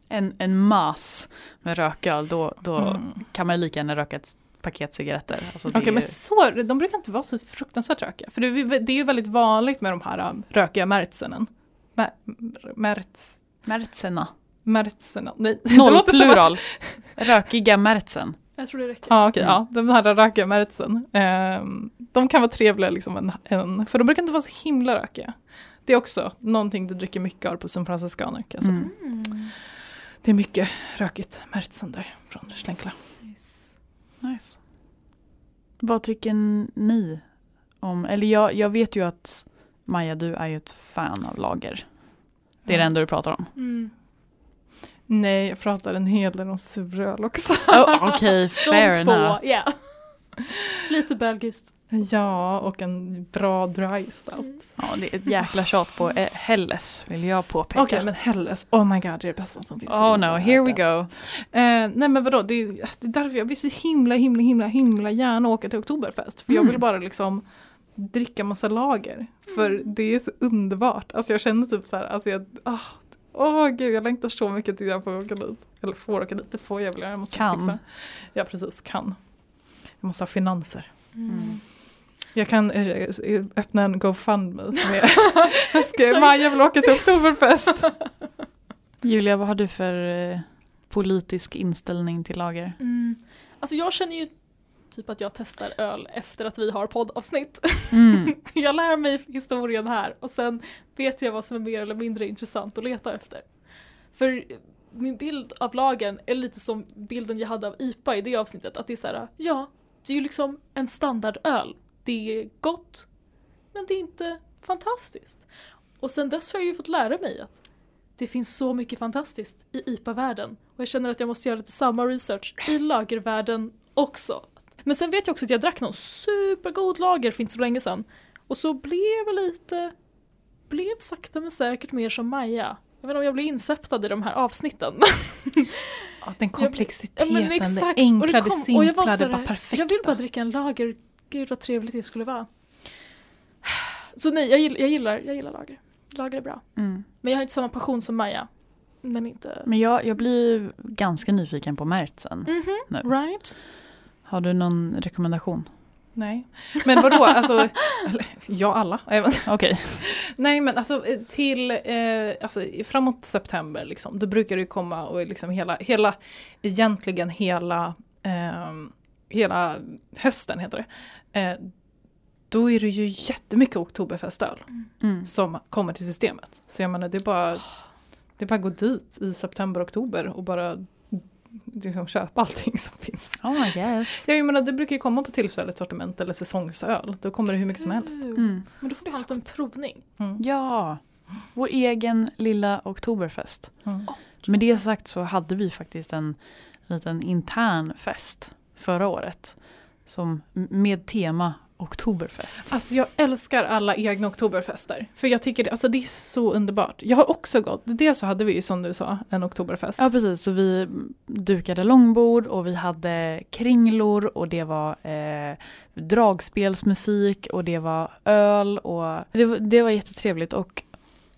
S1: en, en mass med rököl, då, då
S3: Mm.
S1: kan man lika gärna röka ett paket cigaretter. Alltså
S3: Okej,
S1: är
S3: men så, de brukar inte vara så fruktansvärt rökiga. För det, är- det är ju väldigt vanligt med de här um, rökiga märtsenen. Mä- Märts...
S1: Märtserna.
S3: Märtserna. Nej, [laughs]
S1: Noll
S3: att-
S1: plural. Rökiga märtsen.
S2: Jag tror det räcker.
S3: Ja, okej,
S1: Mm.
S3: ja, de här rökiga märtsen. Ehm, de kan vara trevliga, liksom en, en, för de brukar inte vara så himla rökiga. Det är också någonting du dricker mycket av på San Franciscaner.
S1: Mm.
S2: Mm.
S3: Det är mycket rökigt märtsen där från Schlenkla.
S2: Nice.
S1: Vad tycker ni om, eller jag, jag vet ju att Maja du är ju ett fan av lager. Det är det enda du pratar om.
S2: Mm.
S3: Nej, jag pratar en hel del om suröl också.
S1: Oh, Okej, [laughs]
S2: De
S1: fair
S2: två,
S1: enough.
S2: ja. [laughs] Lite belgiskt.
S3: Ja, och en bra dry stout.
S1: Ja, det är ett jäkla tjat på eh, Helles vill jag påpeka.
S3: Okej, men Helles, oh my god, det är det bästa som finns.
S1: Oh no, here we go.
S3: Eh, nej men vadå, det är, det är därför jag vill så himla, himla, himla, himla gärna åka till Oktoberfest. För jag
S1: Mm.
S3: vill bara liksom dricka massa lager. För det är så underbart. Alltså jag känner typ så här, alltså jag, åh åh, gud jag längtar så mycket till jag får åka dit. Eller får åka dit, det får jag väl göra, jag måste
S1: Kan.
S3: fixa. Ja precis, kan. Jag måste ha finanser.
S2: Mm.
S3: Jag kan eh, eh, öppna en GoFundMe med [laughs] jag ska, Maja vill åka till Oktoberfest. [laughs]
S1: Julia, vad har du för eh, politisk inställning till lager?
S2: Mm. Alltså jag känner ju typ att jag testar öl efter att vi har poddavsnitt.
S1: Mm. [laughs]
S2: Jag lär mig historien här och sen vet jag vad som är mer eller mindre intressant att leta efter. För min bild av lagen är lite som bilden jag hade av IPA i det avsnittet. Att det är så här, ja, det är ju liksom en standardöl. Det är gott, men det är inte fantastiskt. Och sen dess har jag ju fått lära mig att det finns så mycket fantastiskt i IPA-världen. Och jag känner att jag måste göra lite samma research i lagervärlden också. Men sen vet jag också att jag drack någon supergod lager för inte så länge sedan. Och så blev jag lite, blev sakta men säkert mer som Maja. Jag vet inte om jag blev insäptad i de här avsnitten. [laughs]
S3: Ja, den
S2: Ja,
S3: komplexiteten,
S2: men
S3: det
S2: exakt. Och
S3: det,
S2: kom- och jag var
S3: simpla, bara perfekta.
S2: Jag vill bara dricka en lager. Gud vad trevligt det skulle vara. Så nej, jag gillar, jag gillar, jag gillar lager. Lager är bra.
S1: Mm.
S2: Men jag har inte samma passion som Maja. Men inte...
S1: Men jag, jag blir ganska nyfiken på Märtsen.
S2: Mhm,
S1: nu.
S2: right?
S1: Har du någon rekommendation?
S3: Nej. Men vadå, alltså, ja alla.
S1: Okej.
S3: Nej men alltså eh, till, eh, alltså framåt september liksom, då brukar det komma och liksom hela, hela, egentligen hela, ehm, hela hösten heter det. Eh, då är det ju jättemycket oktoberfestöl
S1: Mm.
S3: som kommer till systemet. Så jag menar det är bara, det är bara att gå dit i september, oktober och bara liksom köpa allting som finns.
S1: Oh my god.
S3: Ja, jag menar, det brukar ju komma på tillfälligt sortiment eller säsongsöl. Då kommer det hur mycket som helst.
S2: Kul.
S1: Mm.
S2: Men då får vi ha en provning.
S3: Mm.
S1: Ja, vår egen lilla Oktoberfest.
S3: Mm.
S1: Med det sagt så hade vi faktiskt en liten intern fest förra året. Som med tema Oktoberfest.
S3: Alltså jag älskar alla egna oktoberfester. För jag tycker det, alltså det är så underbart. Jag har också gått, dels så hade vi ju som du sa en oktoberfest.
S1: Ja precis, så vi dukade långbord och vi hade kringlor och det var eh, dragspelsmusik och det var öl och det, var- det var jättetrevligt och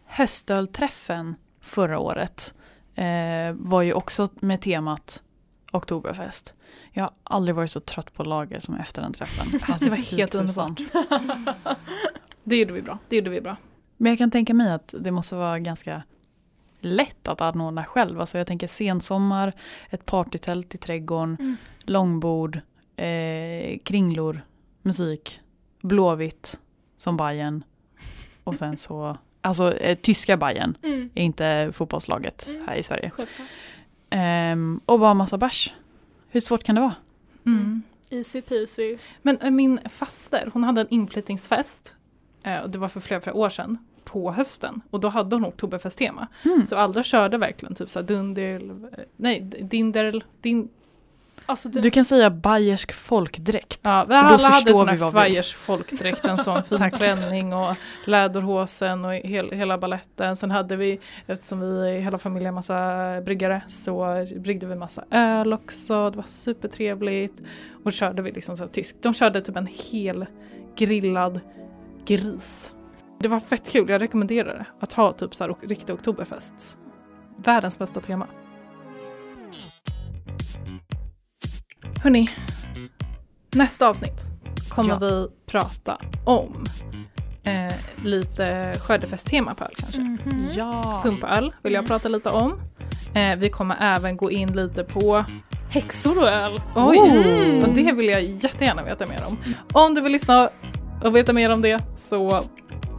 S1: höstölträffen förra året eh, var ju också med temat Oktoberfest. Jag har aldrig varit så trött på lager som efter den träffen. [laughs] Alltså,
S3: Det var helt
S1: tusan. [laughs]
S3: Det gjorde vi bra. Det gjorde vi bra.
S1: Men jag kan tänka mig att det måste vara ganska lätt att anordna själv. Alltså jag tänker sensommar, ett partytält i trädgården,
S2: Mm.
S1: långbord, eh, kringlor, musik, Blåvitt som Bayern och sen så, alltså eh, tyska Bayern
S2: Mm.
S1: inte fotbollslaget
S2: Mm.
S1: här i Sverige.
S2: Självklart.
S1: Ehm, och bara massa bärs. Hur svårt kan det vara?
S3: Mm.
S2: Easy peasy.
S3: Men eh, min faster, hon hade en inflyttningsfest. Eh, och det var för flera, flera år sedan. På hösten. Och då hade hon oktoberfesttema.
S1: Mm.
S3: Så alla körde verkligen typ såhär dunderl, eh, nej dinderl, din,
S2: Alltså det,
S1: Du kan säga bayersk folkdräkt.
S3: Ja,
S1: För då
S3: alla hade sån
S1: vi
S3: här
S1: vi-
S3: Fires folkdräkt, en sån [laughs] fin klänning och läderhosen och hel, hela balletten. Sen hade vi, eftersom vi hela familjen är massa bryggare, så bryggde vi massa öl också. Det var supertrevligt. Och körde vi liksom så tysk. De körde typ en hel grillad gris. Det var fett kul, jag rekommenderar det. Att ha typ så här riktig oktoberfest. Världens bästa tema. Hörni, nästa avsnitt kommer
S1: Ja.
S3: vi prata om eh, lite skördefesttema på öl kanske.
S2: Mhm.
S1: Ja.
S3: Pumpaöl vill jag
S2: Mm.
S3: prata lite om. Eh, vi kommer även gå in lite på
S2: Häxor och öl.
S3: Oj!
S1: Oh.
S3: Och det vill jag jättegärna veta mer om. Om du vill lyssna och veta mer om det så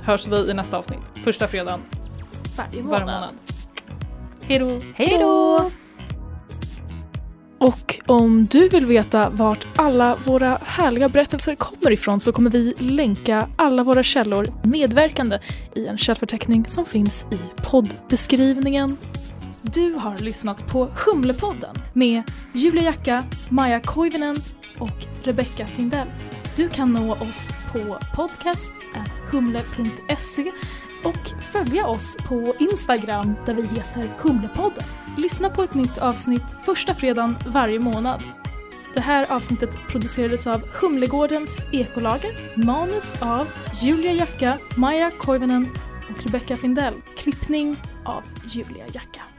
S3: hörs vi i nästa avsnitt. Första fredagen
S2: Varje
S3: varje
S2: månad.
S3: månad. Hej då!
S1: Hej då!
S2: Och om du vill veta vart alla våra härliga berättelser kommer ifrån så kommer vi länka alla våra källor medverkande i en källförteckning som finns i poddbeskrivningen. Du har lyssnat på Humlepodden med Julia Jacka, Maja Koivinen och Rebecca Findell. Du kan nå oss på podcast.humle.se och följa oss på Instagram där vi heter Humlepodden. Lyssna på ett nytt avsnitt första fredagen varje månad. Det här avsnittet producerades av Humlegårdens ekolager, manus av Julia Jacka, Maja Koivunen och Rebecca Findell, klippning av Julia Jacka.